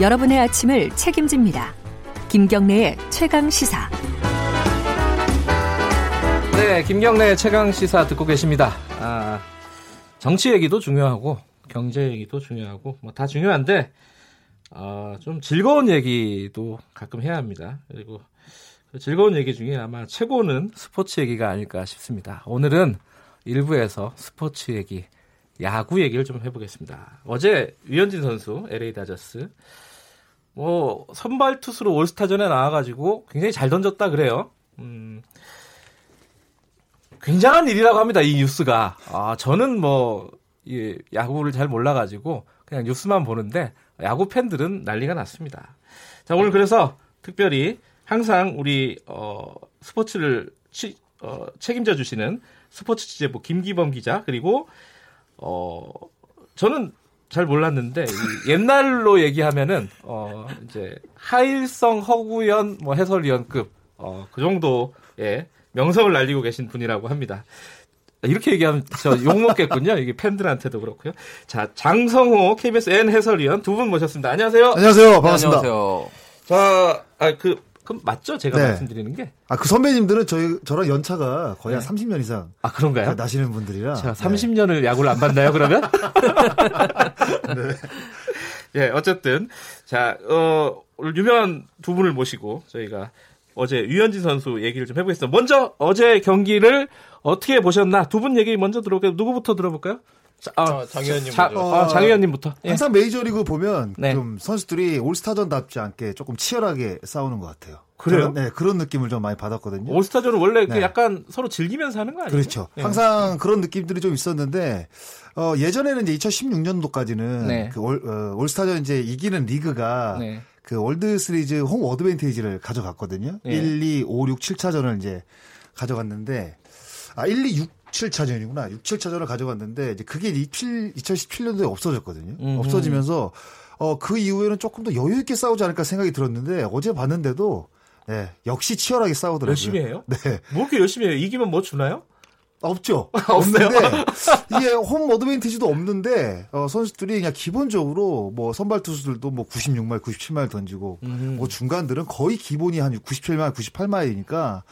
여러분의 아침을 책임집니다. 김경래의 최강 시사. 네, 김경래 최강 시사 듣고 계십니다. 아, 정치 얘기도 중요하고 경제 얘기도 중요하고 뭐 다 중요한데 아, 좀 즐거운 얘기도 가끔 해야 합니다. 그리고 그 즐거운 얘기 중에 아마 최고는 스포츠 얘기가 아닐까 싶습니다. 오늘은 일부에서 스포츠 얘기, 야구 얘기를 좀 해보겠습니다. 어제 유현진 선수, LA 다저스, 뭐 선발 투수로 올스타전에 나와가지고 굉장히 잘 던졌다 그래요. 음, 굉장한 일이라고 합니다. 이 뉴스가. 아, 저는 뭐, 이 야구를 잘 몰라가지고 그냥 뉴스만 보는데 야구 팬들은 난리가 났습니다. 자, 오늘 그래서 특별히 항상 우리, 어, 스포츠를 치, 어, 책임져 주시는 스포츠 취재부 김기범 기자, 그리고, 어, 저는 잘 몰랐는데, 옛날로 얘기하면은, 어, 이제, 하일성 허구연 뭐 해설위원급, 어, 그 정도의 명성을 날리고 계신 분이라고 합니다. 이렇게 얘기하면 저 욕먹겠군요. 이게 팬들한테도 그렇고요. 자, 장성호 KBS N 해설위원 두 분 모셨습니다. 안녕하세요. 안녕하세요. 반갑습니다. 안녕하세요. 자, 아, 그, 그럼 맞죠? 제가 네. 말씀드리는 게? 아, 그 선배님들은 저희, 저랑 연차가 거의 네. 한 30년 이상. 아, 그런가요? 나시는 분들이라. 자, 30년을 네. 야구를 안 봤나요, 그러면? 네. 예, 어쨌든. 자, 어, 오늘 유명한 두 분을 모시고 저희가 어제 유현진 선수 얘기를 좀 해보겠습니다. 먼저 어제 경기를 어떻게 보셨나 두 분 얘기 먼저 들어볼까요? 누구부터 들어볼까요? 자, 아, 장 의원님. 자, 어, 아, 장 의원님부터. 예. 항상 메이저리그 보면 네. 좀 선수들이 올스타전답지 않게 조금 치열하게 싸우는 것 같아요. 그래요? 네, 그런 느낌을 좀 많이 받았거든요. 올스타전은 원래 그 네. 그 약간 서로 즐기면서 하는 거 아니에요? 그렇죠. 네. 항상 그런 느낌들이 좀 있었는데 어, 예전에는 이제 2016년도까지는 네. 그 올, 어, 올스타전 이제 이기는 리그가 네. 그 월드 시리즈 홈 어드밴티지를 가져갔거든요. 네. 1, 2, 5, 6, 7차전을 이제 가져갔는데 아 1, 2, 6, 7차전이구나. 6, 7차전을 가져갔는데 이제 그게 27, 2017년도에 없어졌거든요. 음흠. 없어지면서 어 그 이후에는 조금 더 여유 있게 싸우지 않을까 생각이 들었는데 어제 봤는데도 네, 역시 치열하게 싸우더라고요. 열심히 해요? 네. 뭐 이렇게 열심히 해요? 이기면 뭐 주나요? 없죠. 없는데 이게 홈 어드밴티지도 없는데 어, 선수들이 그냥 기본적으로 뭐 선발 투수들도 뭐 96마일, 97마일 던지고 음. 뭐 중간들은 거의 기본이 한 97마일, 98마일이니까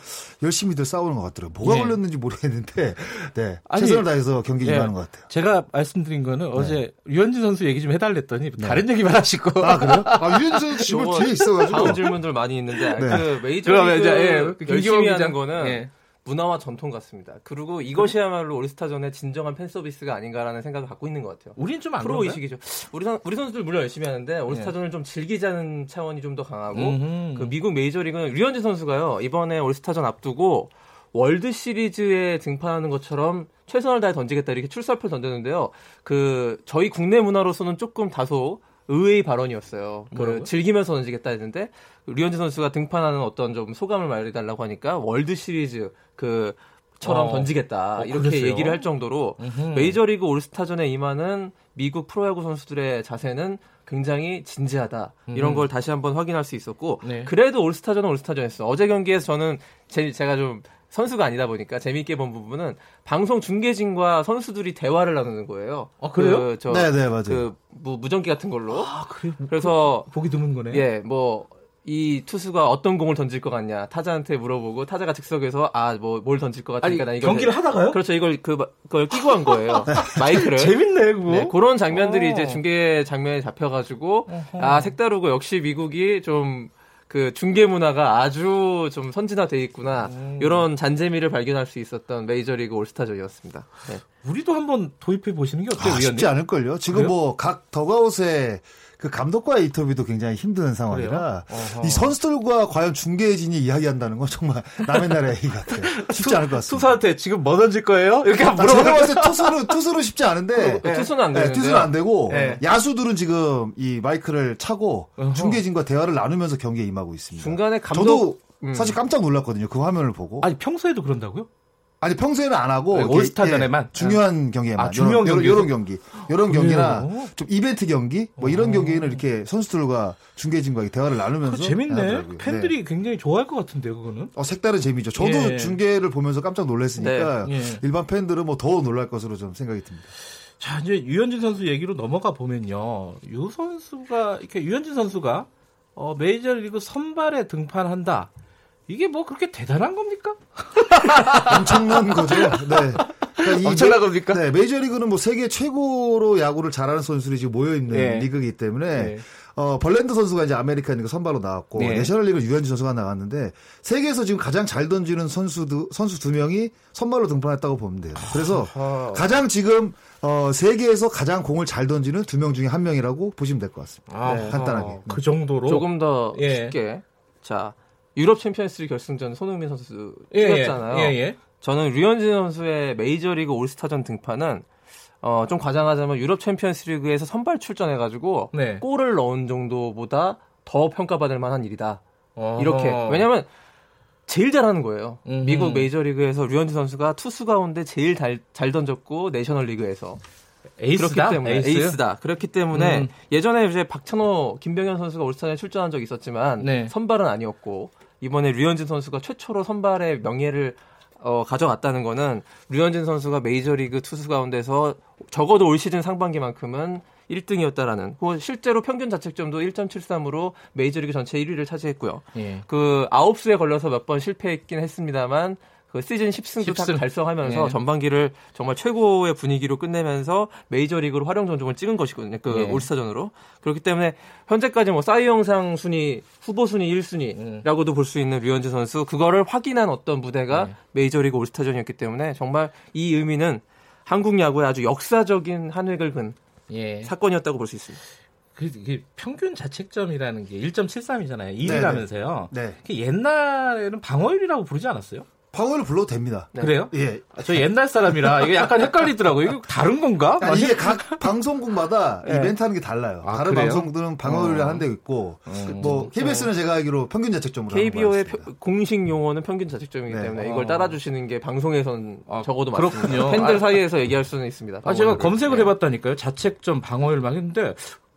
열심히들 싸우는 것 같더라고요. 뭐가 예. 걸렸는지 모르겠는데 네 아니, 최선을 다해서 경기 예. 임하는 것 같아요. 제가 말씀드린 거는 네. 어제 유현진 선수 얘기 좀 해달랬더니 네. 다른 얘기만 하시고 아 그래요? 아 유현진 선수 집을 뒤에 있어가지고 다음 질문들 많이 있는데 네. 그 메이저 리그 예, 그 열심히 하는 거는. 예. 문화와 전통 같습니다. 그리고 이것이야말로 올스타전의 진정한 팬 서비스가 아닌가라는 생각을 갖고 있는 것 같아요. 우린 좀안 프로 의식이죠. 우리 선, 우리 선수들 물론 열심히 하는데 올스타전을 네. 좀 즐기자는 차원이 좀 더 강하고 음흠. 그 미국 메이저리그는 류현진 선수가요 이번에 올스타전 앞두고 월드 시리즈에 등판하는 것처럼 최선을 다해 던지겠다 이렇게 출사표를 던졌는데요. 그 저희 국내 문화로서는 조금 다소 의외의 발언이었어요. 그 즐기면서 던지겠다 했는데 류현진 선수가 등판하는 어떤 좀 소감을 말해달라고 하니까 월드 시리즈 그 처럼 어. 던지겠다 어, 이렇게 그랬어요? 얘기를 할 정도로 음흠. 메이저리그 올스타전에 임하는 미국 프로야구 선수들의 자세는 굉장히 진지하다 이런 음. 걸 다시 한번 확인할 수 있었고 네. 그래도 올스타전은 올스타전이었어 어제 경기에서 저는 제, 제가 좀 선수가 아니다 보니까 재미있게 본 부분은 방송 중계진과 선수들이 대화를 나누는 거예요. 아 그래요? 그, 저, 네, 네 맞아요. 그 무, 무전기 같은 걸로. 아 그래. 그래서 보기 드문 거네. 예, 뭐. 이 투수가 어떤 공을 던질 것 같냐 타자한테 물어보고 타자가 즉석에서 아 뭐 뭘 던질 것 같으니까 아니, 경기를 해. 하다가요? 그렇죠 이걸 그 그걸 끼고 한 거예요 마이크를 재밌네 그거 네, 그런 장면들이 오. 이제 중계 장면에 잡혀가지고 아 색다르고 역시 미국이 좀 그 중계 문화가 아주 좀 선진화돼 있구나 음. 이런 잔재미를 발견할 수 있었던 메이저리그 올스타전이었습니다. 네. 우리도 한번 도입해 보시는 게 어때요? 아, 쉽지 않을걸요. 지금 뭐 각 더가웃에 그 감독과의 인터뷰도 굉장히 힘든 상황이라 이 선수들과 과연 중계진이 이야기한다는 건 정말 남의 나라 얘기 같아요. 쉽지 않을 것 같습니다. 투수한테 지금 뭐 던질 거예요? 이렇게 물어보는 제가 봤을 때 투수는 투수는 쉽지 않은데 네. 투수는 안 되는데 네, 투수는 안 되고 네. 야수들은 지금 이 마이크를 차고 어허. 중계진과 대화를 나누면서 경기에 임하고 있습니다. 중간에 감독 저도 음. 사실 깜짝 놀랐거든요. 그 화면을 보고. 아니 평소에도 그런다고요? 아니 평소에는 안 하고 네, 올스타전에만 예, 중요한 경기에만 아, 중요한 요런, 요런 경기 요런 경기나 좀 이벤트 경기 뭐 이런 어. 경기에는 이렇게 선수들과 중계진과 대화를 나누면서 재밌네 하더라고요. 팬들이 네. 굉장히 좋아할 것 같은데요 그거는 어 색다른 재미죠 저도 예. 중계를 보면서 깜짝 놀랐으니까 네. 예. 일반 팬들은 뭐 더 놀랄 것으로 좀 생각이 듭니다. 자, 이제 유현진 선수 얘기로 넘어가 보면요. 유 선수가, 이렇게 유현진 선수가, 어, 메이저리그 선발에 등판한다. 이게 뭐 그렇게 대단한 겁니까? 엄청난 거죠. 네. 그러니까 엄청난 겁니까? 네, 메이저리그는 뭐 세계 최고로 야구를 잘하는 선수들이 지금 모여 있는 네. 리그이기 때문에 네. 어, 벌랜더 선수가 이제 아메리칸 리그 선발로 나왔고 네. 내셔널리그 류현진 선수가 나왔는데 세계에서 지금 가장 잘 던지는 선수 두, 선수 두 명이 선발로 등판했다고 보면 돼요. 그래서 아 가장 지금 어, 세계에서 가장 공을 잘 던지는 두 명 중에 한 명이라고 보시면 될 것 같습니다. 아 네. 간단하게. 그 정도로 조금 더 예. 쉽게 자 유럽 챔피언스리그 결승전 손흥민 선수 뛰었잖아요. 예, 예. 예, 저는 류현진 선수의 메이저리그 올스타전 등판은 어, 좀 과장하자면 유럽 챔피언스리그에서 선발 출전해가지고 네. 골을 넣은 정도보다 더 평가받을 만한 일이다. 어허. 이렇게 왜냐면 제일 잘하는 거예요. 음흠. 미국 메이저리그에서 류현진 선수가 투수 가운데 제일 잘, 잘 던졌고 내셔널리그에서 에이스다? 그렇기 때문에 에이스? 다 그렇기 때문에 음. 예전에 이제 박찬호, 김병현 선수가 올스타에 출전한 적이 있었지만 네. 선발은 아니었고 이번에 류현진 선수가 최초로 선발의 명예를 어, 가져갔다는 거는 류현진 선수가 메이저리그 투수 가운데서 적어도 올 시즌 상반기만큼은 1등이었다라는 혹은 실제로 평균 자책점도 1.73으로 메이저리그 전체 1위를 차지했고요. 예. 그 아홉수에 걸려서 몇 번 실패했긴 했습니다만 그 시즌 10승도 10승. 달성하면서 예. 전반기를 정말 최고의 분위기로 끝내면서 메이저리그로 활용 전종을 찍은 것이거든요. 그 예. 올스타전으로. 그렇기 때문에 현재까지 뭐 사이 영상 순위 후보 순위 1순위라고도 예. 볼수 있는 류현진 선수 그거를 확인한 어떤 무대가 예. 메이저리그 올스타전이었기 때문에 정말 이 의미는 한국 야구의 아주 역사적인 한 획을 근 예. 사건이었다고 볼 수 있습니다. 그, 그 평균 자책점이라는 게 1.73이잖아요. 1위라면서요. 네. 네. 옛날에는 방어율이라고 부르지 않았어요? 방어를 불러도 됩니다. 네. 그래요? 예. 아, 저 옛날 사람이라 이게 약간 헷갈리더라고요. 이거 다른 건가? 아니, 이게 각 방송국마다 네. 이벤트 하는 게 달라요. 아, 다른 그래요? 방송들은 방어율이 어. 한대 있고, 음. 뭐, KBS는 제가 알기로 평균 자책점으로. KBO의 공식 용어는 평균 자책점이기 네. 때문에 이걸 어. 따라 주시는 게 방송에선 아, 적어도 맞습니다. 팬들 사이에서 얘기할 수는 있습니다. 아, 제가 검색을 네. 해봤다니까요. 자책점 방어율 막 했는데,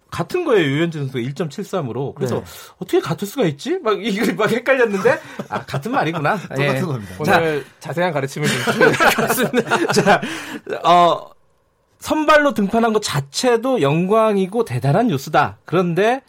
같은 거예요 유현진 선수가 1.73으로 그래서 네. 어떻게 같을 수가 있지? 막 이거 막 헷갈렸는데 아 같은 말이구나. 똑같은 예. 겁니다. 오늘 자, 자세한 가르침을 좀 자, 어 선발로 등판한 것 자체도 영광이고 대단한 뉴스다. 그런데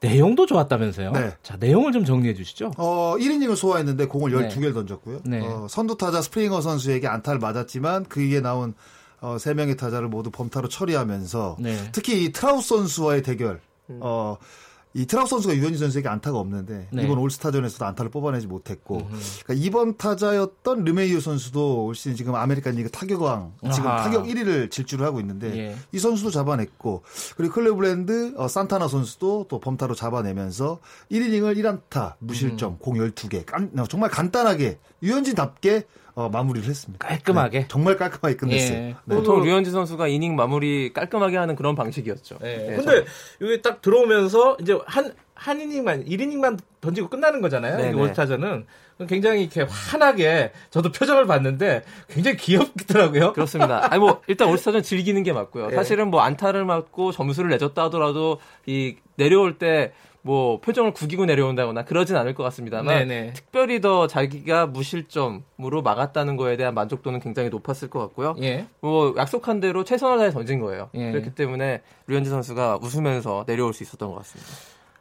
내용도 좋았다면서요? 네. 자, 내용을 좀 정리해 주시죠. 어, 1이닝을 소화했는데 공을 12개를 던졌고요. 네. 어, 선두 타자 스프링어 선수에게 안타를 맞았지만 그 뒤에 나온 어, 세 명의 타자를 모두 범타로 처리하면서 네. 특히 이 트라웃 선수와의 대결 음. 어, 이 트라웃 선수가 류현진 선수에게 안타가 없는데 네. 이번 올스타전에서도 안타를 뽑아내지 못했고 그러니까 이번 타자였던 르메이휴 선수도 올 시즌 지금 아메리칸 리그 타격왕 지금 아하. 타격 1위를 질주를 하고 있는데 예. 이 선수도 잡아냈고 그리고 클레브랜드 어, 산타나 선수도 또 범타로 잡아내면서 1이닝을 1안타 무실점 음. 공 12개 깐, 정말 간단하게 유현진답게 어, 마무리를 했습니다. 깔끔하게. 네, 정말 깔끔하게 끝냈어요. 예. 네. 보통 류현진 선수가 이닝 마무리 깔끔하게 하는 그런 방식이었죠. 예. 네, 근데 여기 딱 들어오면서 이제 한, 한 이닝만, 1이닝만 던지고 끝나는 거잖아요. 네, 올스타전은. 굉장히 이렇게 환하게 저도 표정을 봤는데 굉장히 귀엽더라고요. 그렇습니다. 아니 뭐 일단 올스타전 즐기는 게 맞고요. 네. 사실은 뭐 안타를 맞고 점수를 내줬다 하더라도 이 내려올 때 뭐 표정을 구기고 내려온다거나 그러진 않을 것 같습니다만 네네. 특별히 더 자기가 무실점으로 막았다는 거에 대한 만족도는 굉장히 높았을 것 같고요. 예. 뭐 약속한 대로 최선을 다해 던진 거예요. 예. 그렇기 때문에 류현진 선수가 웃으면서 내려올 수 있었던 것 같습니다.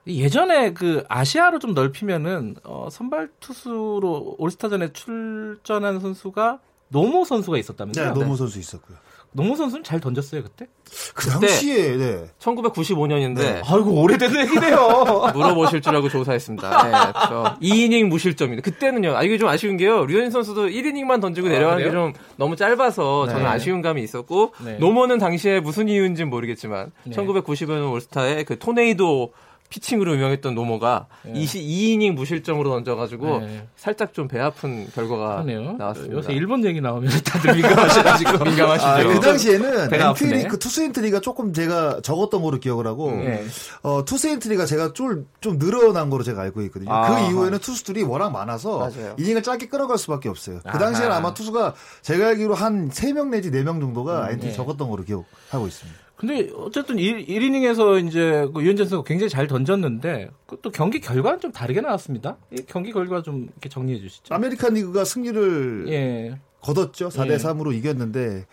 예전에 그 아시아로 좀 넓히면은 어, 선발 투수로 올스타전에 출전한 선수가 노모 선수가 있었다면서요? 네, 노모 선수 있었고요. 노무 선수는 잘 던졌어요 그때? 그 당시에 네. 1995년인데 네. 아이고 오래된 얘기네요. 물어보실 줄 알고 조사했습니다. 네, 저 2이닝 무실점입니다. 그때는요. 아 이게 좀 아쉬운 게요. 류현진 선수도 1이닝만 던지고 아, 내려가는 게좀 너무 짧아서 저는 네. 아쉬운 감이 있었고 네. 노모는 당시에 무슨 이유인지는 모르겠지만 1995년 올스타에 그 토네이도 피칭으로 유명했던 노모가 네. 22이닝 무실점으로 던져가지고 네. 살짝 좀 배 아픈 결과가 그러네요. 나왔습니다. 요새 일본 얘기 나오면 다들 민감하셔가지고 민감하시죠. 아, 그 당시에는 엔트리 그 투수 엔트리가 조금 제가 적었던 거로 기억을 하고 네. 어, 투수 엔트리가 제가 좀, 좀 늘어난 거로 제가 알고 있거든요. 그 아. 그 이후에는 투수들이 워낙 많아서 맞아요. 이닝을 짧게 끊어갈 수밖에 없어요. 그 당시에는 아마 투수가 제가 알기로 한 3명 내지 4명 정도가 음, 엔트리 네. 적었던 거로 기억하고 있습니다. 근데 어쨌든 1, 1이닝에서 이제 그 류현진 선수가 굉장히 잘 던졌는데 또 경기 결과는 좀 다르게 나왔습니다. 경기 결과 좀 이렇게 정리해 주시죠. 아메리칸 리그가 승리를 예. 거뒀죠. 4대 3으로 예. 이겼는데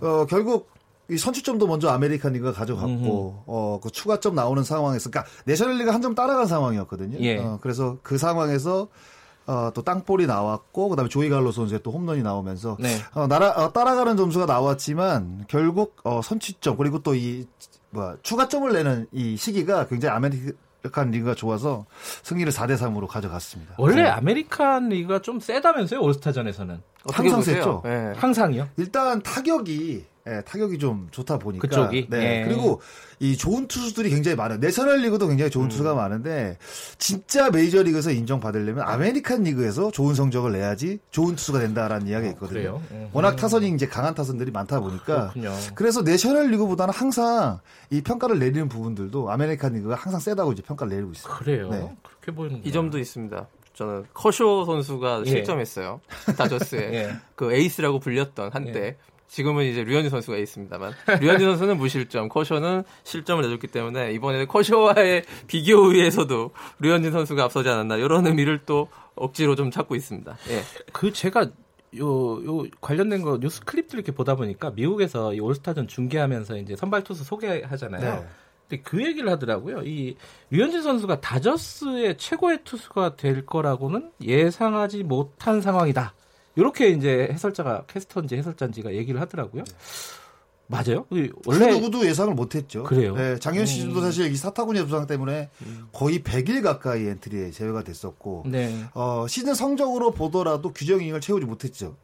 어, 결국 이 선취점도 먼저 아메리칸 리그가 가져갔고 어 그 추가점 나오는 상황에서 그러니까 내셔널리그가 한점 따라간 상황이었거든요. 예. 어, 그래서 그 상황에서 어, 또 땅볼이 나왔고 그다음에 조이 갈로 선수의 또 홈런이 나오면서 네. 어, 나라 어, 따라가는 점수가 나왔지만 결국 어, 선취점 그리고 또 이 뭐 추가점을 내는 이 시기가 굉장히 아메리칸 리그가 좋아서 승리를 4대 3으로 가져갔습니다. 원래 네. 아메리칸 리그가 좀 세다면서요 올스타전에서는 항상 셌죠. 네. 항상이요? 일단 타격이 예, 타격이 좀 좋다 보니까. 그쪽이. 네. 예. 그리고 이 좋은 투수들이 굉장히 많아요. 내셔널 리그도 굉장히 좋은 음. 투수가 많은데 진짜 메이저 리그에서 인정받으려면 아메리칸 리그에서 좋은 성적을 내야지 좋은 투수가 된다라는 이야기가 어, 있거든요. 어, 워낙 타선이 이제 강한 타선들이 많다 보니까. 그렇군요. 그래서 내셔널 리그보다는 항상 이 평가를 내리는 부분들도 아메리칸 리그가 항상 세다고 이제 평가를 내리고 있어요. 그래요. 네. 그렇게 보이는 이 점도 있습니다. 저는 커쇼 선수가 예. 실점했어요. 다저스에 예. 그 에이스라고 불렸던 한때 예. 지금은 이제 류현진 선수가 있습니다만 류현진 선수는 무실점, 커쇼는 실점을 내줬기 때문에 이번에 커쇼와의 비교에서도 류현진 선수가 앞서지 않았나 이런 의미를 또 억지로 좀 찾고 있습니다. 예. 그 제가 요, 요 관련된 거 뉴스 클립들 이렇게 보다 보니까 미국에서 이 올스타전 중계하면서 이제 선발 투수 소개하잖아요. 네. 근데 그 얘기를 하더라고요. 이 류현진 선수가 다저스의 최고의 투수가 될 거라고는 예상하지 못한 상황이다. 이렇게 이제 해설자가 캐스터인지 해설자인지가 얘기를 하더라고요. 네. 맞아요? 원래 누구도 예상을 못했죠. 그래요. 네, 작년 시즌도 음. 사실 이 사타구니 부상 때문에 음. 거의 100일 가까이 엔트리에 제외가 됐었고, 네. 어, 시즌 성적으로 보더라도 규정 이익을 채우지 못했죠.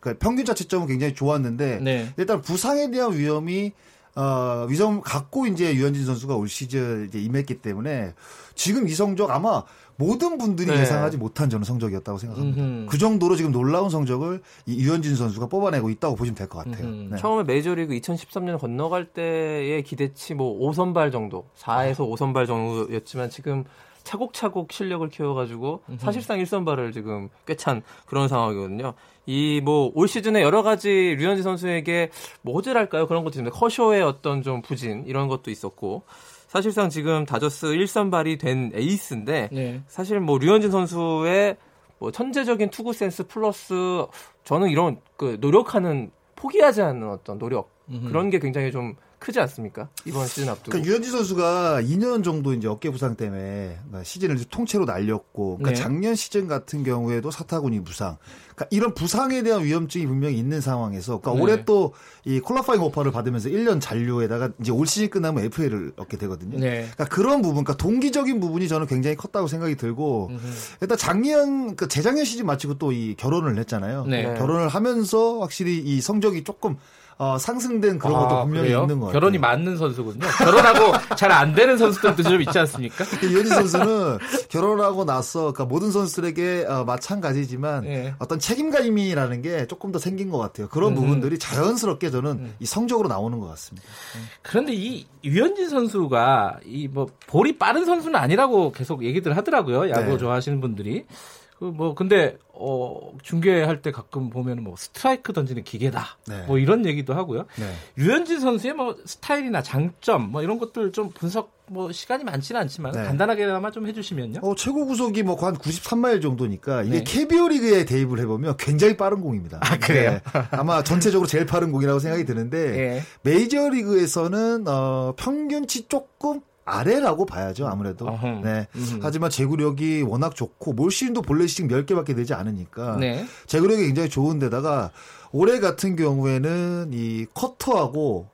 그러니까 평균 자체점은 굉장히 좋았는데 네. 일단 부상에 대한 위험이 어, 위험 갖고 이제 유현진 선수가 올 시즌 이제 임했기 때문에 지금 이 성적 아마 모든 분들이 네. 예상하지 못한 저는 성적이었다고 생각합니다. 음흠. 그 정도로 지금 놀라운 성적을 이 유현진 선수가 뽑아내고 있다고 보시면 될 것 같아요. 네. 처음에 메이저리그 2013년 건너갈 때의 기대치 뭐 5선발 정도, 4에서 아. 5선발 정도였지만 지금 차곡차곡 실력을 키워가지고. 사실상 1선발을 지금 꿰찬 그런 상황이거든요. 이 뭐 올 시즌에 여러 가지 류현진 선수에게 뭐 호재랄까요? 그런 것도 있는데 커쇼의 어떤 좀 부진 이런 것도 있었고 사실상 지금 다저스 1선발이 된 에이스인데 네. 사실 뭐 류현진 선수의 뭐 천재적인 투구 센스 플러스 저는 이런 그 노력하는 포기하지 않는 어떤 노력. 그런 게 굉장히 좀 크지 않습니까? 이번 시즌 앞두고. 그러니까 유현진 선수가 2년 정도 이제 어깨 부상 때문에 시즌을 통째로 날렸고, 그러니까 네. 작년 시즌 같은 경우에도 사타구니 부상, 그러니까 이런 부상에 대한 위험증이 분명히 있는 상황에서, 그러니까 네. 올해 또 이 콜라파잉 오퍼를 받으면서 1년 잔류에다가 이제 올 시즌 끝나면 FA를 얻게 되거든요. 네. 그러니까 그런 부분, 그러니까 동기적인 부분이 저는 굉장히 컸다고 생각이 들고, 음흠. 일단 작년, 그러니까 재작년 시즌 마치고 또 이 결혼을 했잖아요. 네. 결혼을 하면서 확실히 이 성적이 조금 어, 상승된 그런 것도 아, 분명히 그래요? 있는 거예요. 결혼이 맞는 선수군요. 결혼하고 잘 안 되는 선수들도 좀 있지 않습니까? 이현진 선수는 결혼하고 나서 그러니까 모든 선수들에게 어, 마찬가지지만 네. 어떤 책임감이라는 게 조금 더 생긴 것 같아요. 그런 음. 부분들이 자연스럽게 저는 음. 이 성적으로 나오는 것 같습니다. 그런데 이 유현진 선수가 이 뭐 볼이 빠른 선수는 아니라고 계속 얘기들 하더라고요. 야구 네. 좋아하시는 분들이. 그 뭐 근데 어 중계할 때 가끔 보면 뭐 스트라이크 던지는 기계다. 네. 뭐 이런 얘기도 하고요. 네. 류현진 선수의 뭐 스타일이나 장점 뭐 이런 것들 좀 분석 뭐 시간이 많지는 않지만 네. 간단하게나마 좀 해주시면요. 어 최고 구속이 뭐 한 93마일 정도니까 이게 네. KBO 리그에 대입을 해보면 굉장히 빠른 공입니다. 아 그래요? 네. 아마 전체적으로 제일 빠른 공이라고 생각이 드는데 네. 메이저 리그에서는 어 평균치 조금 아래라고 봐야죠 아무래도. 어흥. 네. 음흠. 하지만 제구력이 워낙 좋고 몰시인도 볼레싱 10개밖에 되지 않으니까 네. 제구력이 굉장히 좋은데다가 올해 같은 경우에는 이 커터하고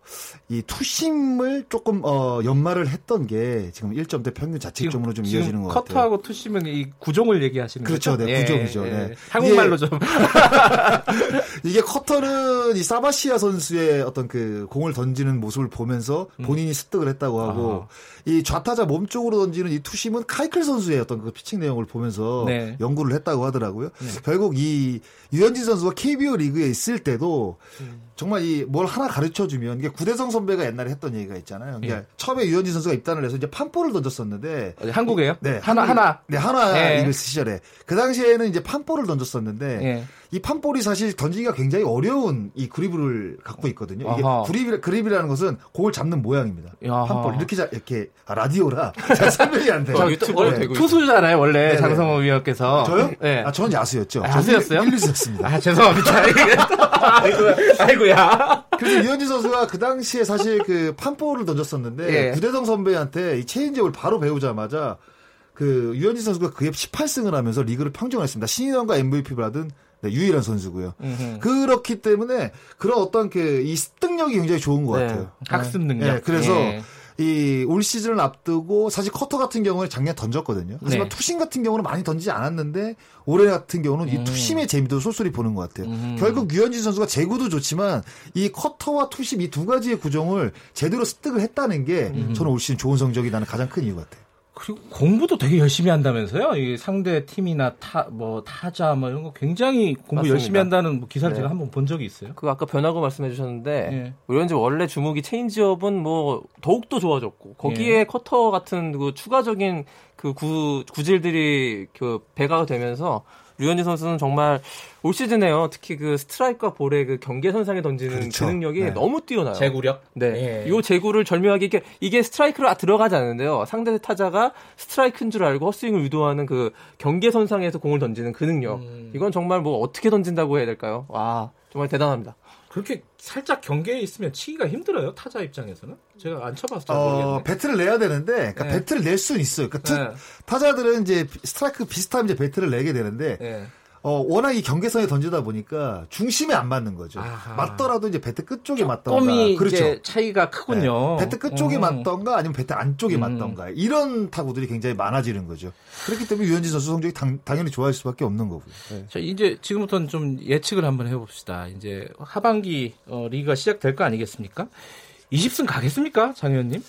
이 투심을 조금 어 연말을 했던 게 지금 1점대 평균 자책점으로 좀 이어지는 것 같아요. 커터하고 투심은 이 구종을 얘기하시는 그렇죠, 거죠? 네, 예, 구종이죠. 예, 네. 한국말로 좀 이게 커터는 이 사바시아 선수의 어떤 그 공을 던지는 모습을 보면서 음. 본인이 습득을 했다고 하고 아. 이 좌타자 몸 쪽으로 던지는 이 투심은 카이클 선수의 어떤 그 피칭 내용을 보면서 네. 연구를 했다고 하더라고요. 네. 결국 이 유현진 선수가 KBO 리그에 있을 때도 음. 정말 이 뭘 하나 가르쳐 주면 이게 구대성 선배가 옛날에 했던 얘기가 있잖아요. 그러니까 예. 처음에 유현진 선수가 입단을 해서 이제 판포를 던졌었는데 한국에요? 네, 하나 하나. 네, 하나 예. 이글 시절에 그 당시에는 이제 팜볼을 던졌었는데 예. 이 팜볼이 사실 던지기가 굉장히 어려운 이 그립을 갖고 있거든요. 이게 그립, 그립이라는 것은 공을 잡는 모양입니다. 야하. 팜볼 이렇게 자, 이렇게 아, 라디오라 잘 설명이 안 돼요. 유튜브 네. 투수잖아요 원래 네네. 장성호 위원께서. 저요? 네. 아 저는 야수였죠. 아, 야수였어요? 1, 루수였습니다 아 죄송합니다. 아이고야. 아이고야. 그래서 유현진 선수가 그 당시에 사실 그 팜볼을 던졌었는데 예. 구대성 선배한테 이 체인지업을 바로 배우자마자 그 유현진 선수가 그해 18승을 하면서 리그를 평정했습니다. 신인왕과 MVP 받은 네, 유일한 선수고요. 음흠. 그렇기 때문에 그런 어떤 그 이 습득력이 굉장히 좋은 것 네. 같아요. 학습 능력. 네, 그래서 예. 이 올 시즌을 앞두고 사실 커터 같은 경우는 작년 던졌거든요. 하지만 네. 투심 같은 경우는 많이 던지지 않았는데 올해 같은 경우는 음. 이 투심의 재미도 쏠쏠히 보는 것 같아요. 음. 결국 유현진 선수가 제구도 좋지만 이 커터와 투심 이 두 가지의 구종을 제대로 습득을 했다는 게 음. 저는 올 시즌 좋은 성적이 나는 가장 큰 이유 같아요. 그리고 공부도 되게 열심히 한다면서요? 이 상대 팀이나 타, 뭐 타자 뭐 이런 거 굉장히 공부 맞습니다. 열심히 한다는 뭐 기사를 네. 제가 한번 본 적이 있어요. 그 아까 변화구 말씀해 주셨는데 네. 우리는 원래 주무기 체인지업은 뭐 더욱 더 좋아졌고 거기에 네. 커터 같은 그 추가적인 그 구, 구질들이 그 배가가 되면서 류현진 선수는 정말 올 시즌에요. 특히 그 스트라이크와 볼의 그 경계 선상에 던지는 그렇죠. 그 능력이 네. 너무 뛰어나요. 제구력? 네. 예. 이 제구를 절묘하게 이게 이게 스트라이크로 들어가지 않는데요. 상대 타자가 스트라이크인 줄 알고 헛스윙을 유도하는 그 경계 선상에서 공을 던지는 그 능력. 음. 이건 정말 뭐 어떻게 던진다고 해야 될까요? 와, 정말 대단합니다. 그렇게 살짝 경계에 있으면 치기가 힘들어요 타자 입장에서는 제가 안 쳐봐서 잘 모르겠는데 어, 배트를 내야 되는데 그러니까 네. 배트를 낼 수는 있어요. 그러니까 네. 타자들은 이제 스트라이크 비슷하면 이제 배트를 내게 되는데 네. 어, 워낙 이 경계선에 던지다 보니까 중심에 안 맞는 거죠. 아하. 맞더라도 이제 배트 끝쪽에 맞던가. 그렇죠. 차이가 크군요. 네. 배트 끝쪽에 음. 맞던가 아니면 배트 안쪽에 음. 맞던가. 이런 타구들이 굉장히 많아지는 거죠. 그렇기 때문에 유현진 선수 성적이 당, 연히 좋아질 수밖에 없는 거고요. 네. 자, 이제 지금부터는 좀 예측을 한번 해 봅시다. 이제 하반기 어, 리그가 시작될 거 아니겠습니까? 20승 가겠습니까? 장 의원님?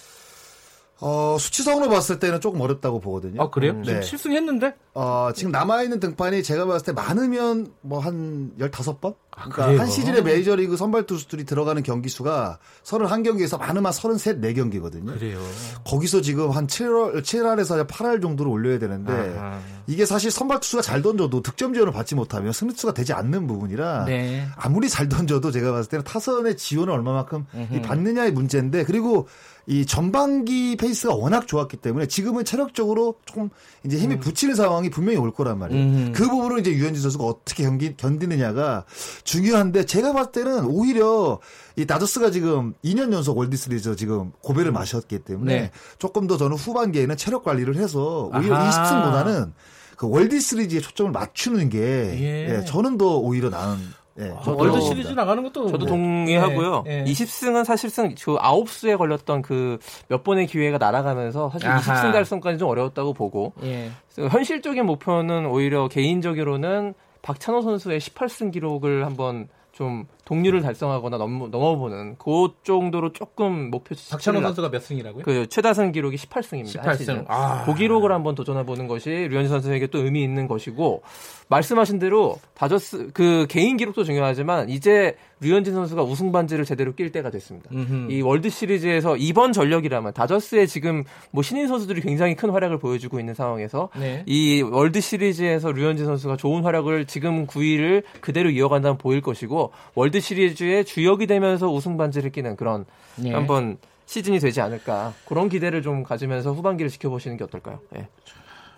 어, 수치상으로 봤을 때는 조금 어렵다고 보거든요. 아, 그래요? 음, 네. 실승했는데? 어, 지금 남아있는 등판이 제가 봤을 때 많으면 뭐 한 15번? 아, 그러니까 한 시즌에 메이저리그 선발 투수들이 들어가는 경기 수가 31경기에서 많으면 33, 4경기거든요. 그래요. 거기서 지금 한 7월, 7할에서 8할 정도를 올려야 되는데 아하. 이게 사실 선발 투수가 잘 던져도 득점 지원을 받지 못하면 승리수가 되지 않는 부분이라 네. 아무리 잘 던져도 제가 봤을 때는 타선의 지원을 얼마만큼 받느냐의 문제인데 그리고 이 전반기 페이스가 워낙 좋았기 때문에 지금은 체력적으로 조금 이제 힘이 음. 부치는 상황이 분명히 올 거란 말이에요. 음. 그 부분을 이제 유현진 선수가 어떻게 견기, 견디느냐가 중요한데 제가 봤을 때는 오히려 이 다저스가 지금 2년 연속 월드시리즈 지금 고배를 음. 마셨기 때문에 네. 조금 더 저는 후반기에는 체력 관리를 해서 오히려 아하. 20승보다는 그 월드 시리즈에 초점을 맞추는 게 예. 예, 저는 더 오히려 나은 네, 아, 월드 시리즈 나가는 것도 저도 네. 동의하고요. 네, 네. 20승은 사실상 그 9수에 걸렸던 그 몇 번의 기회가 날아가면서 사실 아하. 20승 달성까지 좀 어려웠다고 보고 예. 현실적인 목표는 오히려 개인적으로는 박찬호 선수의 18승 기록을 한번 좀 동률을 달성하거나 넘, 넘어보는 그 정도로 조금 목표 박찬호 선수가 몇 승이라고요? 그 최다승 기록이 18승입니다. 18승. 아. 그 기록을 한번 도전해 보는 것이 류현진 선수에게 또 의미 있는 것이고 말씀하신 대로 다저스 그 개인 기록도 중요하지만 이제 류현진 선수가 우승 반지를 제대로 낄 때가 됐습니다. 음흠. 이 월드 시리즈에서 이번 전력이라면 다저스의 지금 뭐 신인 선수들이 굉장히 큰 활약을 보여주고 있는 상황에서 네. 이 월드 시리즈에서 류현진 선수가 좋은 활약을 지금 구위를 그대로 이어간다면 보일 것이고 월드 시리즈의 주역이 되면서 우승 반지를 끼는 그런 네. 한번 시즌이 되지 않을까 그런 기대를 좀 가지면서 후반기를 지켜보시는 게 어떨까요? 네.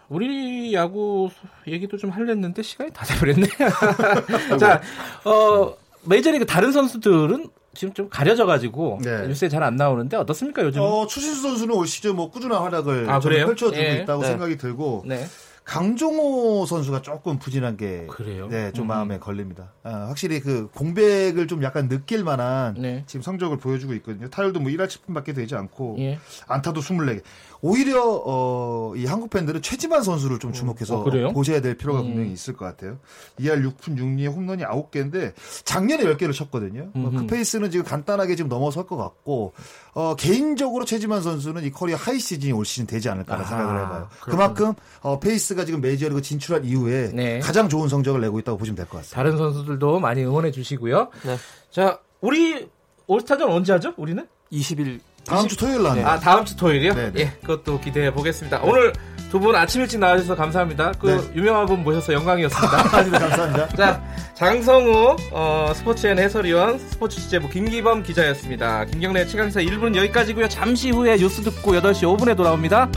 우리 야구 얘기도 좀 할랬는데 시간이 다 돼버렸네. 자, 어, 메이저리그 다른 선수들은 지금 좀 가려져가지고 네. 뉴스에 잘 안 나오는데 어떻습니까 요즘? 어, 추신수 선수는 올 시즌 뭐 꾸준한 활약을 아, 펼쳐주고 예. 있다고 네. 생각이 들고 네. 강종호 선수가 조금 부진한 게 그래요? 네, 좀 음. 마음에 걸립니다. 아, 확실히 그 공백을 좀 약간 느낄 만한 네. 지금 성적을 보여주고 있거든요. 타율도 뭐 1할 7분밖에 되지 않고 예. 안타도 24개. 오히려 어, 이 한국 팬들은 최지만 선수를 좀 주목해서 어, 보셔야 될 필요가 음. 분명히 있을 것 같아요. 2할 6푼 6리에 홈런이 9개인데 작년에 10개를 쳤거든요. 어, 그 페이스는 지금 간단하게 지금 넘어설 것 같고 어, 개인적으로 최지만 선수는 이 career high 시즌이 올 시즌 되지 않을까라는 아, 생각을 해봐요. 그렇군요. 그만큼 어, 페이스가 지금 메이저리그 진출한 이후에 네. 가장 좋은 성적을 내고 있다고 보시면 될 것 같습니다. 다른 선수들도 많이 응원해 주시고요. 네. 자, 우리 올스타전 언제 하죠? 우리는 20일 다음 주 토요일 날. 아 다음 주 토요일이요? 네, 네. 예, 그것도 기대해 보겠습니다. 오늘 두 분 아침 일찍 나와주셔서 감사합니다. 그 네. 유명한 분 모셔서 영광이었습니다. 감사합니다. 자, 장성우 어, 스포츠엔 해설위원, 스포츠 취재부 김기범 기자였습니다. 김경래 최강사 1부는 여기까지고요. 잠시 후에 뉴스 듣고 8시 5분에 돌아옵니다.